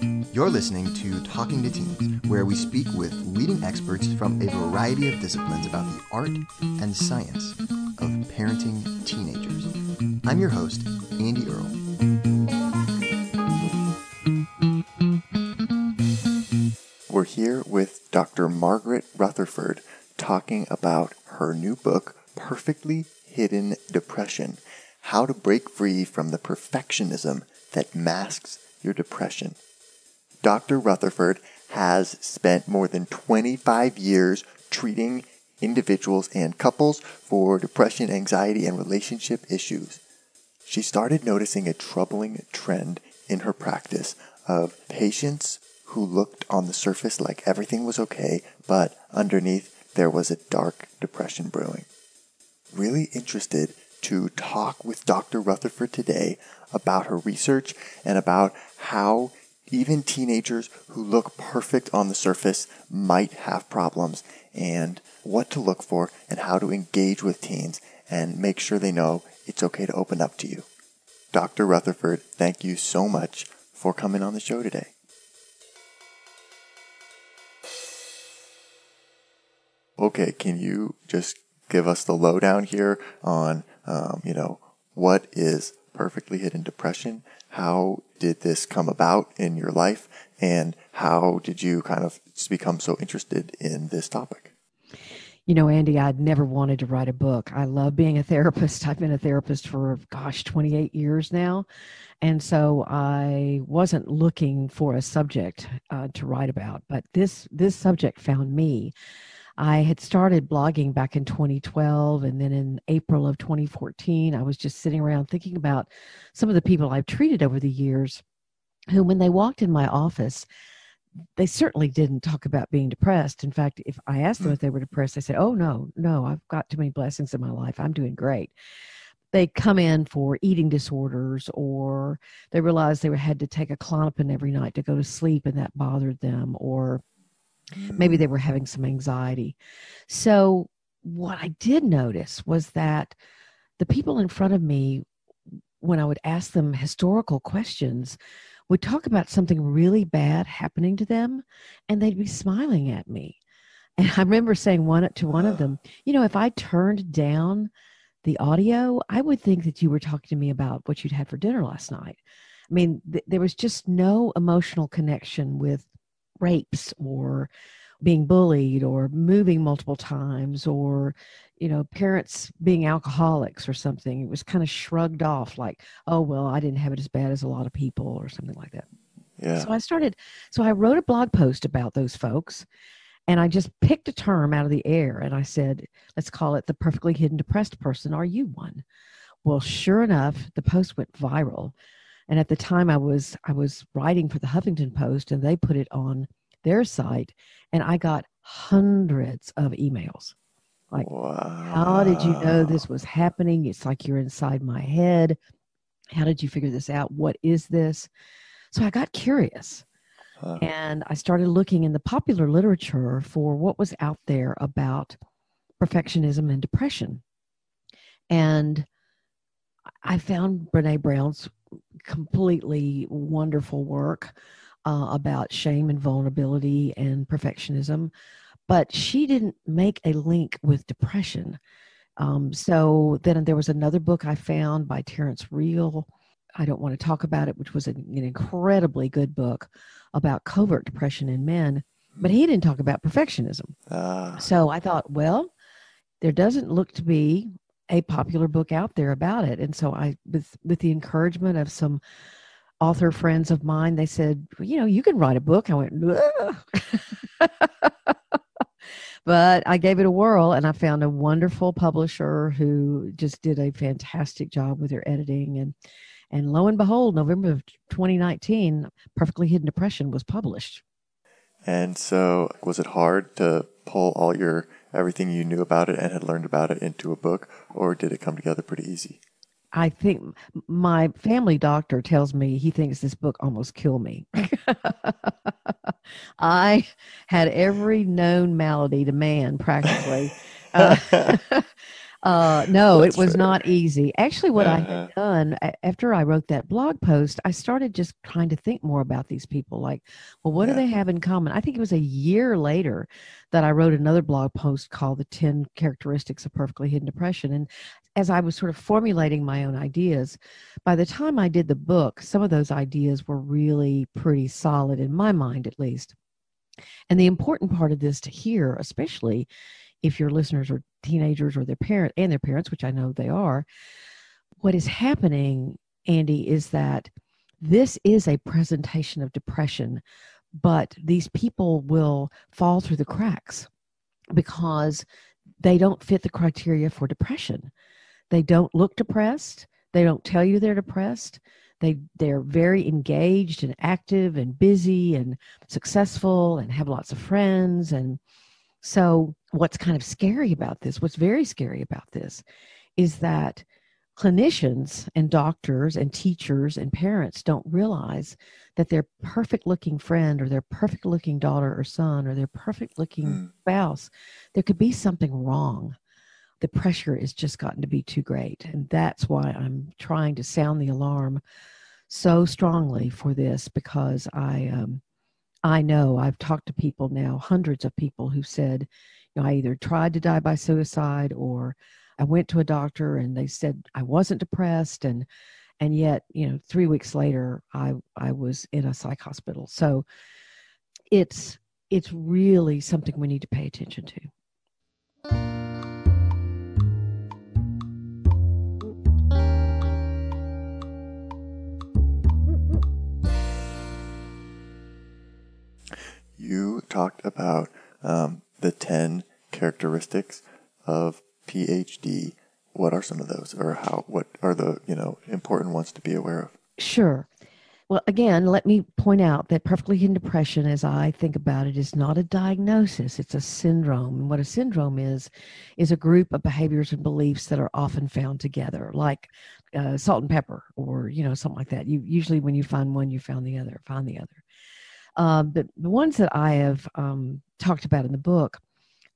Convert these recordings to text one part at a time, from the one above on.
You're listening to Talking to Teens, where we speak with leading experts from a variety of disciplines about the art and science of parenting teenagers. I'm your host, Andy Earle. We're here with Dr. Margaret Rutherford talking about her new book, Perfectly Hidden Depression How to Break Free from the Perfectionism That Masks Your Depression. Dr. Rutherford has spent more than 25 years treating individuals and couples for depression, anxiety, and relationship issues. She started noticing a troubling trend in her practice of patients who looked on the surface like everything was okay, but underneath there was a dark depression brewing. Really interested to talk with Dr. Rutherford today about her research and about how even teenagers who look perfect on the surface might have problems and what to look for and how to engage with teens and make sure they know it's okay to open up to you. Dr. Rutherford, thank you so much for coming on the show today. Okay, can you just give us the lowdown here on, um, you know, what is perfectly hidden depression how did this come about in your life? And how did you kind of become so interested in this topic? You know, Andy, I'd never wanted to write a book. I love being a therapist. I've been a therapist for, gosh, 28 years now. And so I wasn't looking for a subject uh, to write about, but this, this subject found me. I had started blogging back in 2012, and then in April of 2014, I was just sitting around thinking about some of the people I've treated over the years who, when they walked in my office, they certainly didn't talk about being depressed. In fact, if I asked them mm. if they were depressed, they said, Oh, no, no, I've got too many blessings in my life. I'm doing great. They come in for eating disorders, or they realized they had to take a Klonopin every night to go to sleep, and that bothered them, or Maybe they mm. were having some anxiety. So, what I did notice was that the people in front of me, when I would ask them historical questions, would talk about something really bad happening to them and they'd be smiling at me. And I remember saying one to one of them, you know, if I turned down the audio, I would think that you were talking to me about what you'd had for dinner last night. I mean, th- there was just no emotional connection with rapes or being bullied or moving multiple times or you know parents being alcoholics or something it was kind of shrugged off like oh well i didn't have it as bad as a lot of people or something like that. Yeah. So i started so i wrote a blog post about those folks and i just picked a term out of the air and i said let's call it the perfectly hidden depressed person. Are you one? Well sure enough the post went viral and at the time i was i was writing for the huffington post and they put it on their site and i got hundreds of emails. Like wow. how did you know this was happening? It's like you're inside my head. How did you figure this out? What is this? So i got curious huh. and i started looking in the popular literature for what was out there about perfectionism and depression. And i found brene brown's completely wonderful work uh, about shame and vulnerability and perfectionism, but she didn't make a link with depression. Um, so then there was another book I found by Terrence Real. I don't want to talk about it, which was an, an incredibly good book about covert depression in men, but he didn't talk about perfectionism. Uh. So I thought, well, there doesn't look to be a popular book out there about it. And so I, with, with the encouragement of some author friends of mine, they said, well, you know, you can write a book. I went, but I gave it a whirl and I found a wonderful publisher who just did a fantastic job with their editing and and lo and behold, November of 2019, Perfectly Hidden Depression was published. And so, was it hard to pull all your everything you knew about it and had learned about it into a book, or did it come together pretty easy? I think my family doctor tells me he thinks this book almost killed me. I had every known malady to man practically. Uh, uh, no, it was fair. not easy. Actually, what. I had uh-huh. done after I wrote that blog post, I started just trying to think more about these people. Like, well, what yeah. do they have in common? I think it was a year later that I wrote another blog post called The 10 Characteristics of Perfectly Hidden Depression. And as I was sort of formulating my own ideas, by the time I did the book, some of those ideas were really pretty solid in my mind, at least. And the important part of this to hear, especially if your listeners are teenagers or their parent and their parents, which I know they are, what is happening, Andy, is that this is a presentation of depression, but these people will fall through the cracks because they don't fit the criteria for depression. They don't look depressed. They don't tell you they're depressed. They they're very engaged and active and busy and successful and have lots of friends and so what's kind of scary about this, what's very scary about this is that clinicians and doctors and teachers and parents don't realize that their perfect looking friend or their perfect looking daughter or son or their perfect looking mm. spouse there could be something wrong the pressure has just gotten to be too great. And that's why I'm trying to sound the alarm so strongly for this because I, um, I know I've talked to people now, hundreds of people who said, you know, I either tried to die by suicide or I went to a doctor and they said I wasn't depressed and and yet, you know, 3 weeks later I I was in a psych hospital. So it's it's really something we need to pay attention to. Talked about um, the 10 characteristics of PHD. What are some of those, or how? What are the you know important ones to be aware of? Sure. Well, again, let me point out that perfectly hidden depression, as I think about it, is not a diagnosis. It's a syndrome. And what a syndrome is, is a group of behaviors and beliefs that are often found together, like uh, salt and pepper, or you know something like that. You usually, when you find one, you found the other. Find the other. Uh, the, the ones that I have um, talked about in the book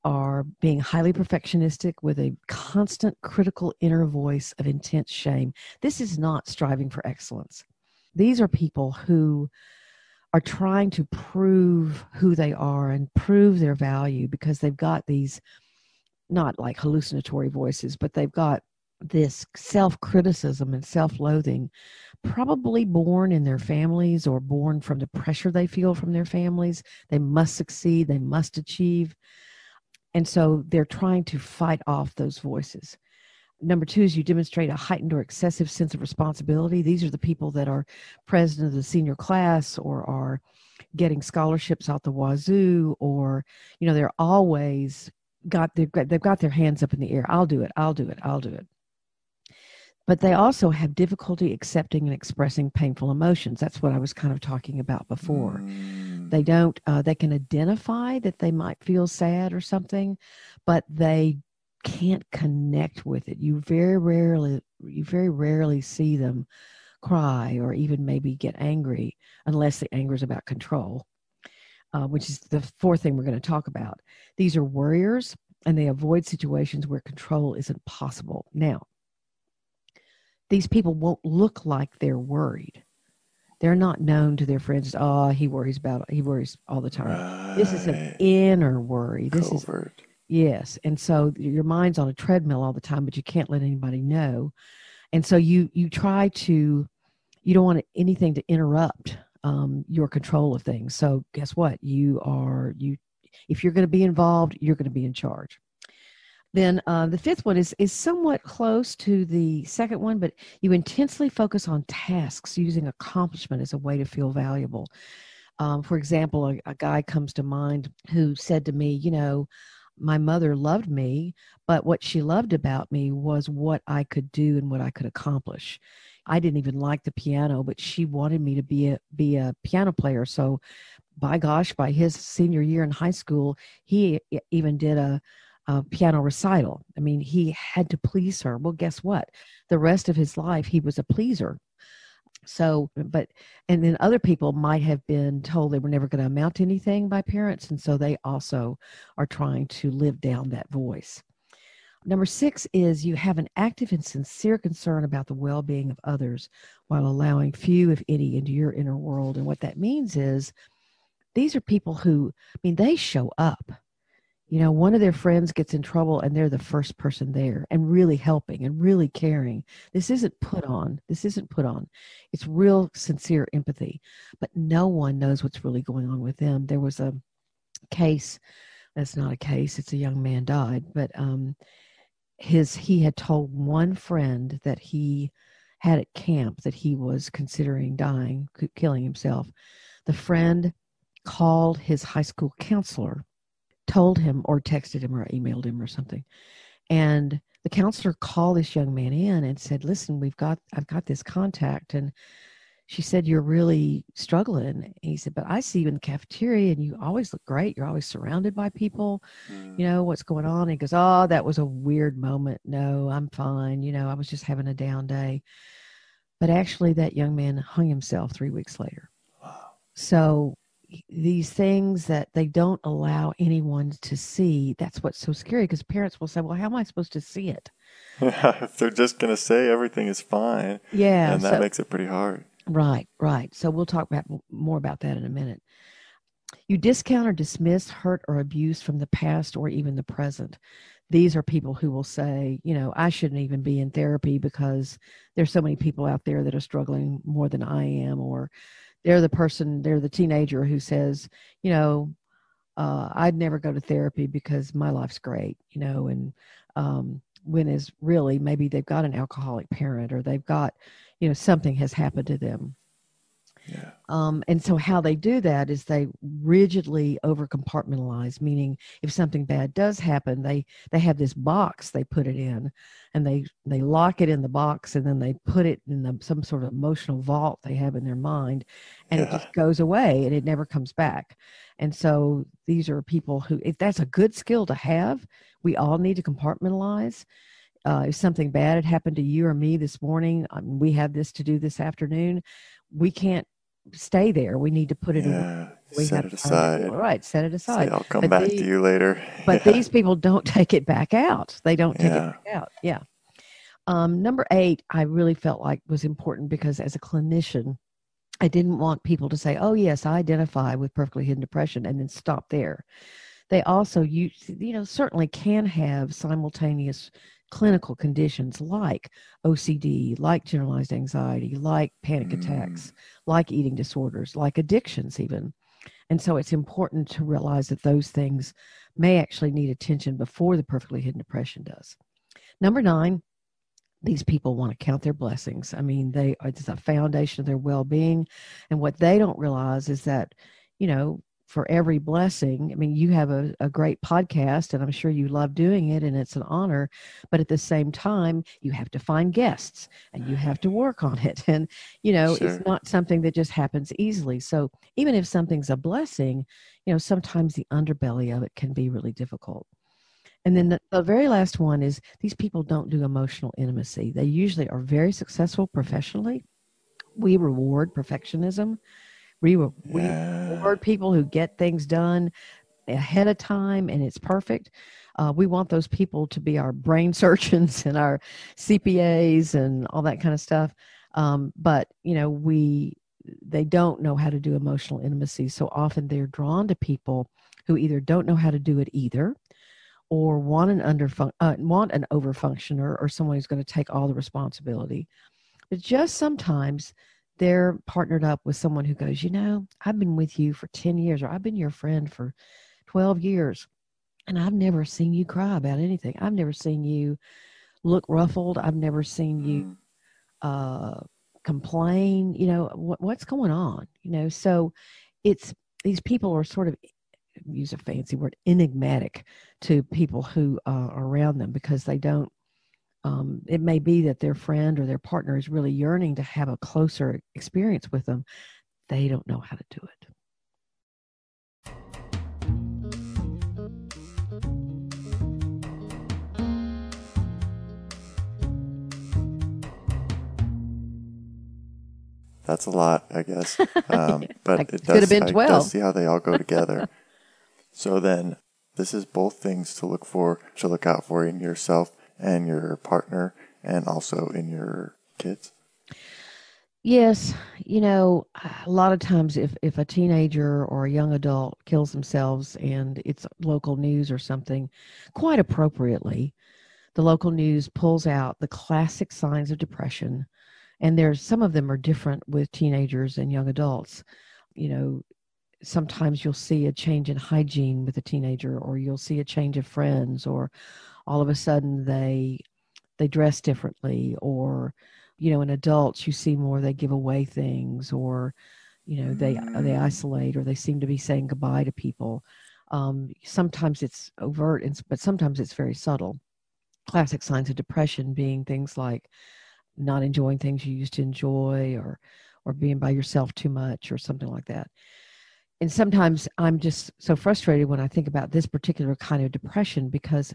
are being highly perfectionistic with a constant critical inner voice of intense shame. This is not striving for excellence. These are people who are trying to prove who they are and prove their value because they've got these not like hallucinatory voices, but they've got this self criticism and self loathing, probably born in their families or born from the pressure they feel from their families. They must succeed, they must achieve. And so they're trying to fight off those voices. Number two is you demonstrate a heightened or excessive sense of responsibility. These are the people that are president of the senior class or are getting scholarships out the wazoo or, you know, they're always got they've got they've got their hands up in the air. I'll do it, I'll do it, I'll do it but they also have difficulty accepting and expressing painful emotions. That's what i was kind of talking about before. Mm. they don't uh, they can identify that they might feel sad or something but they can't connect with it. You very rarely you very rarely see them cry or even maybe get angry unless the anger is about control uh, which is the fourth thing we're going to talk about. These are worriers and they avoid situations where control isn't possible. Now these people won't look like they're worried. They're not known to their friends. Oh, he worries about. He worries all the time. Right. This is an inner worry. This Covert. is yes, and so your mind's on a treadmill all the time, but you can't let anybody know. And so you you try to, you don't want anything to interrupt um, your control of things. So guess what? You are you. If you're going to be involved, you're going to be in charge. Then uh, the fifth one is is somewhat close to the second one, but you intensely focus on tasks using accomplishment as a way to feel valuable. Um, for example, a, a guy comes to mind who said to me, you know, my mother loved me, but what she loved about me was what I could do and what I could accomplish. I didn't even like the piano, but she wanted me to be a be a piano player. So, by gosh, by his senior year in high school, he even did a uh, piano recital. I mean, he had to please her. Well, guess what? The rest of his life, he was a pleaser. So, but, and then other people might have been told they were never going to amount to anything by parents. And so they also are trying to live down that voice. Number six is you have an active and sincere concern about the well being of others while allowing few, if any, into your inner world. And what that means is these are people who, I mean, they show up you know one of their friends gets in trouble and they're the first person there and really helping and really caring. This isn't put on. This isn't put on. It's real sincere empathy. But no one knows what's really going on with them. There was a case that's not a case it's a young man died but um his he had told one friend that he had at camp that he was considering dying killing himself. The friend called his high school counselor told him or texted him or emailed him or something. And the counselor called this young man in and said, "Listen, we've got I've got this contact." And she said, "You're really struggling." And he said, "But I see you in the cafeteria, and you always look great. You're always surrounded by people. You mm. know what's going on?" And he goes, "Oh, that was a weird moment. No, I'm fine. You know, I was just having a down day." But actually, that young man hung himself three weeks later. Wow. So these things that they don't allow anyone to see that's what's so scary because parents will say well how am i supposed to see it? If they're just going to say everything is fine yeah and that so, makes it pretty hard. Right right. So we'll talk about more about that in a minute. You discount or dismiss hurt or abuse from the past or even the present. These are people who will say you know i shouldn't even be in therapy because there's so many people out there that are struggling more than i am or they're the person they're the teenager who says you know uh, i'd never go to therapy because my life's great you know and um, when is really maybe they've got an alcoholic parent or they've got you know something has happened to them. Um, and so how they do that is they rigidly over compartmentalize, meaning if something bad does happen, they they have this box they put it in, and they they lock it in the box, and then they put it in the, some sort of emotional vault they have in their mind, and yeah. it just goes away and it never comes back. And so these are people who, if that's a good skill to have, we all need to compartmentalize. Uh, if something bad had happened to you or me this morning, um, we have this to do this afternoon. We can't stay there. We need to put it yeah, We set it aside. It, right, set it aside. Say, I'll come but back these, to you later. but yeah. these people don't take it back out. They don't take yeah. it back out. Yeah. Um, number eight, I really felt like was important because as a clinician, I didn't want people to say, "Oh yes, I identify with perfectly hidden depression," and then stop there. They also, you you know, certainly can have simultaneous clinical conditions like OCD, like generalized anxiety, like panic mm. attacks, like eating disorders, like addictions, even. And so it's important to realize that those things may actually need attention before the perfectly hidden depression does. Number nine, these people want to count their blessings. I mean, they it's a foundation of their well-being, and what they don't realize is that, you know, for every blessing. I mean, you have a, a great podcast, and I'm sure you love doing it, and it's an honor. But at the same time, you have to find guests and you have to work on it. And, you know, sure. it's not something that just happens easily. So even if something's a blessing, you know, sometimes the underbelly of it can be really difficult. And then the, the, very last one is these people don't do emotional intimacy. They usually are very successful professionally. We reward perfectionism. We, we yeah. reward people who get things done ahead of time and it's perfect. Uh, we want those people to be our brain surgeons and our CPAs and all that kind of stuff. Um, but you know, we they don't know how to do emotional intimacy, so often they're drawn to people who either don't know how to do it either, or want an under uh, want an over functioner or someone who's going to take all the responsibility. But just sometimes they're partnered up with someone who goes, you know, I've been with you for 10 years or I've been your friend for 12 years and I've never seen you cry about anything. I've never seen you look ruffled. I've never seen you mm-hmm. uh, complain. You know, what, what's going on? You know, so it's these people are sort of use a fancy word enigmatic to people who uh, are around them because they don't um, it may be that their friend or their partner is really yearning to have a closer experience with them. They don't know how to do it. That's a lot, I guess. Um, but it does, could have been 12. I does see how they all go together. so then, this is both things to look for, to look out for in yourself and your partner, and also in your kids. Yes, you know, a lot of times if if a teenager or a young adult kills themselves and it's local news or something, quite appropriately, the local news pulls out the classic signs of depression, and there's some of them are different with teenagers and young adults. You know, sometimes you'll see a change in hygiene with a teenager or you'll see a change of friends or all of a sudden they they dress differently or you know in adults you see more they give away things or you know they they Mm. isolate or they seem to be saying goodbye to people. Um, sometimes it's overt and, but sometimes it's very subtle. Classic signs of depression being things like not enjoying things you used to enjoy or or being by yourself too much or something like that. And sometimes i'm just so frustrated when i think about this particular kind of depression because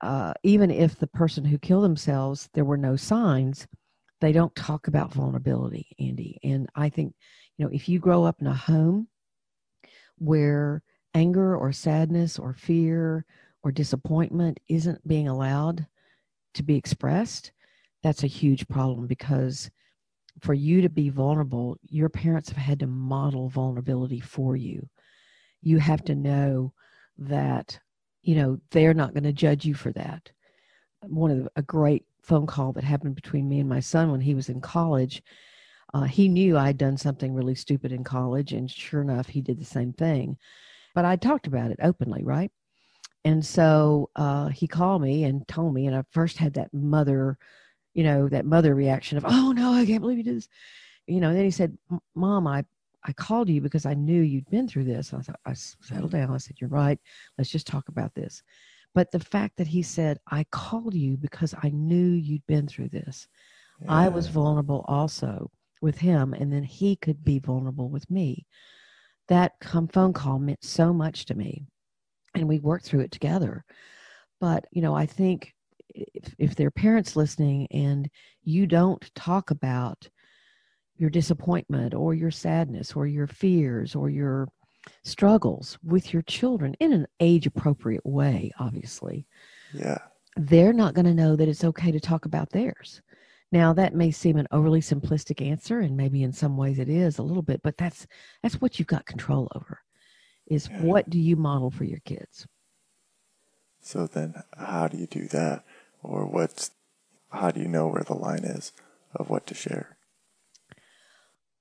uh, even if the person who killed themselves there were no signs they don't talk about vulnerability andy. And i think you know if you grow up in a home where anger or sadness or fear or disappointment isn't being allowed to be expressed that's a huge problem because for you to be vulnerable your parents have had to model vulnerability for you. You have to know that you know they're not going to judge you for that. One of the, a great phone call that happened between me and my son when he was in college uh, he knew i'd done something really stupid in college and sure enough he did the same thing. But i talked about it openly right? And so uh, he called me and told me and i first had that mother you know that mother reaction of oh no i can't believe you did this. You know and then he said mom i i called you because i knew you'd been through this. And i thought i settled down. I said you're right. Let's just talk about this. But the fact that he said i called you because i knew you'd been through this. I was vulnerable also with him and then he could be vulnerable with me. That come phone call meant so much to me and we worked through it together. But you know i think if, if there are parents listening and you don't talk about your disappointment or your sadness or your fears or your struggles with your children in an age appropriate way obviously Yeah. they're not going to know that it's okay to talk about theirs now that may seem an overly simplistic answer and maybe in some ways it is a little bit but that's that's what you've got control over is Yeah. what do you model for your kids So then, how do you do that? Or what's, how do you know where the line is of what to share?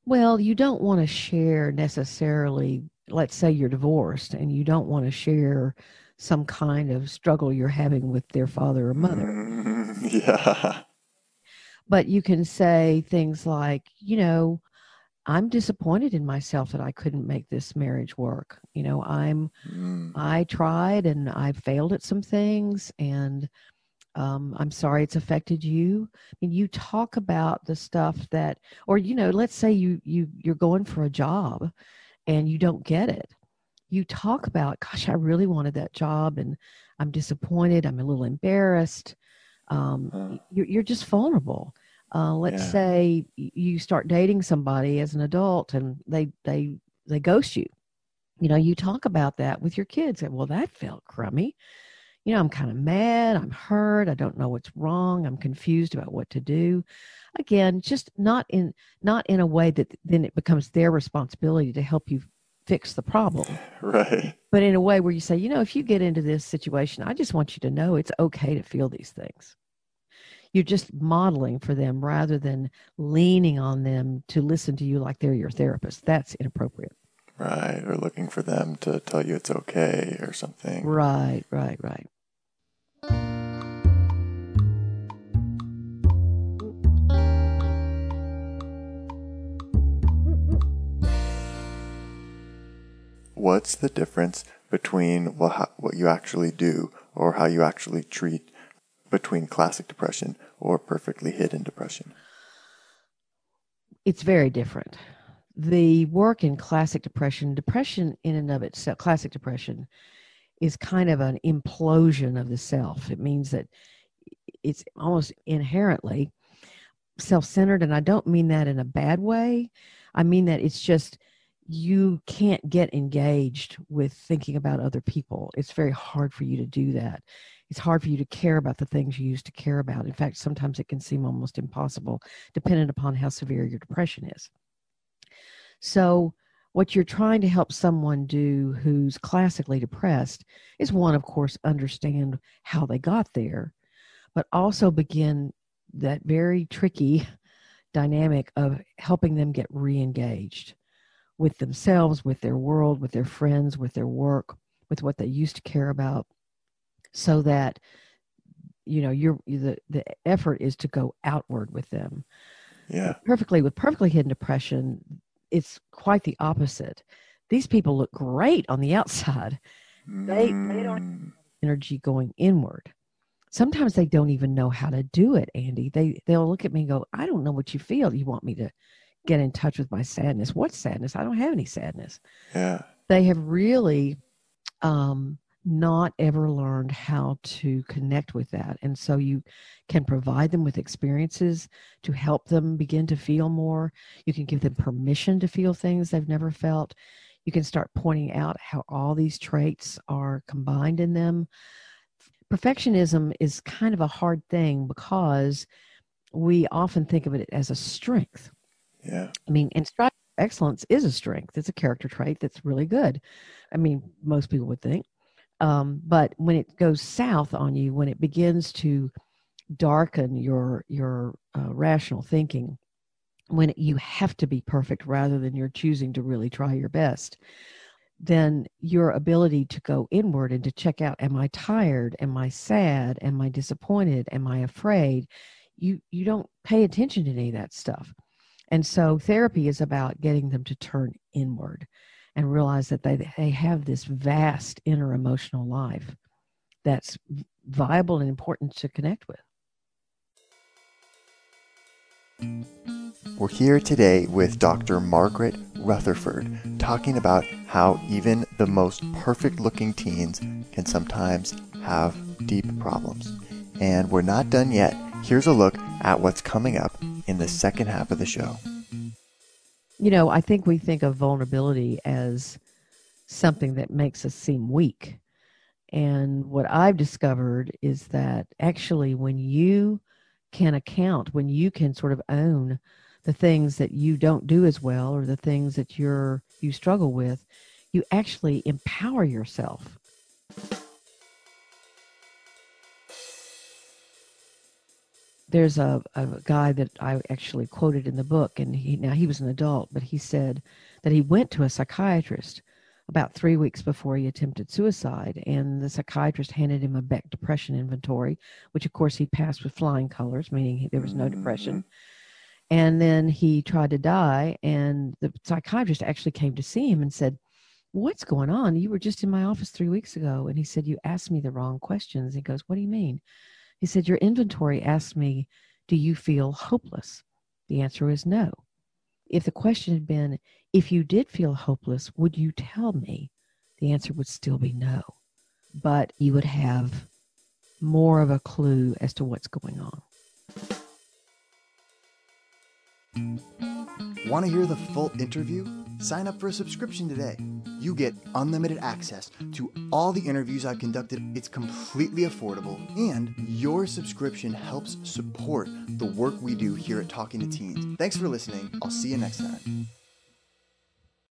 Well, you don't want to share necessarily, let's say you're divorced and you don't want to share some kind of struggle you're having with their father or mother. Mm, yeah. But you can say things like, you know, I'm disappointed in myself that I couldn't make this marriage work. You know, I'm Mm, I tried and I failed at some things and um, I'm sorry it's affected you. I mean, you talk about the stuff that, or you know, let's say you you you're going for a job and you don't get it. You talk about, gosh, I really wanted that job and I'm disappointed. I'm a little embarrassed. Um, Huh. y- you're, you're just vulnerable. Uh, let's Yeah. say you start dating somebody as an adult and they they they ghost you you know you talk about that with your kids and, well that felt crummy you know i'm kind of mad i'm hurt i don't know what's wrong i'm confused about what to do again just not in not in a way that then it becomes their responsibility to help you fix the problem right. but in a way where you say you know if you get into this situation i just want you to know it's okay to feel these things you're just modeling for them rather than leaning on them to listen to you like they're your therapist that's inappropriate Right. Or looking for them to tell you it's okay or something. right right right What's the difference between what, you actually do or how you actually treat between classic depression or perfectly hidden depression? it's very different. The work in classic depression, depression in and of itself, classic depression is kind of an implosion of the self. It means that it's almost inherently self centered. And I don't mean that in a bad way. I mean that it's just you can't get engaged with thinking about other people. It's very hard for you to do that. It's hard for you to care about the things you used to care about. In fact, sometimes it can seem almost impossible, dependent upon how severe your depression is. So, what you're trying to help someone do who's classically depressed is one, of course, understand how they got there, but also begin that very tricky dynamic of helping them get re engaged with themselves, with their world, with their friends, with their work, with what they used to care about, so that you know you're the the effort is to go outward with them. Yeah. Perfectly with perfectly hidden depression, it's quite the opposite. These people look great on the outside. They they don't have energy going inward. Sometimes they don't even know how to do it, Andy. They they'll look at me and go, I don't know what you feel. You want me to get in touch with my sadness. What sadness? I don't have any sadness. Yeah. They have really um, not ever learned how to connect with that. And so you can provide them with experiences to help them begin to feel more. You can give them permission to feel things they've never felt. You can start pointing out how all these traits are combined in them. Perfectionism is kind of a hard thing because we often think of it as a strength. Yeah. I mean, and strive excellence is a strength. It's a character trait that's really good. I mean, most people would think. Um, but when it goes south on you, when it begins to darken your your uh, rational thinking, when you have to be perfect rather than you're choosing to really try your best, then your ability to go inward and to check out: Am I tired? Am I sad? Am I disappointed? Am I afraid? You you don't pay attention to any of that stuff, and so therapy is about getting them to turn inward and realize that they, they have this vast inner emotional life that's viable and important to connect with. We're here today with Dr. Margaret Rutherford talking about how even the most perfect looking teens can sometimes have deep problems. And we're not done yet. Here's a look at what's coming up in the second half of the show you know, I think we think of vulnerability as something that makes us seem weak. And what I've discovered is that actually, when you can account, when you can sort of own the things that you don't do as well or the things that you're you struggle with, you actually empower yourself. There's a, a guy that I actually quoted in the book, and he now he was an adult, but he said that he went to a psychiatrist about three weeks before he attempted suicide, and the psychiatrist handed him a Beck depression inventory, which of course he passed with flying colors, meaning there was no depression. Mm-hmm. And then he tried to die, and the psychiatrist actually came to see him and said, What's going on? You were just in my office three weeks ago. And he said, You asked me the wrong questions. He goes, What do you mean? He said, Your inventory asked me, Do you feel hopeless? The answer is no. If the question had been, If you did feel hopeless, would you tell me? The answer would still be no. But you would have more of a clue as to what's going on. Want to hear the full interview? Sign up for a subscription today. You get unlimited access to all the interviews I've conducted. It's completely affordable, and your subscription helps support the work we do here at Talking to Teens. Thanks for listening. I'll see you next time.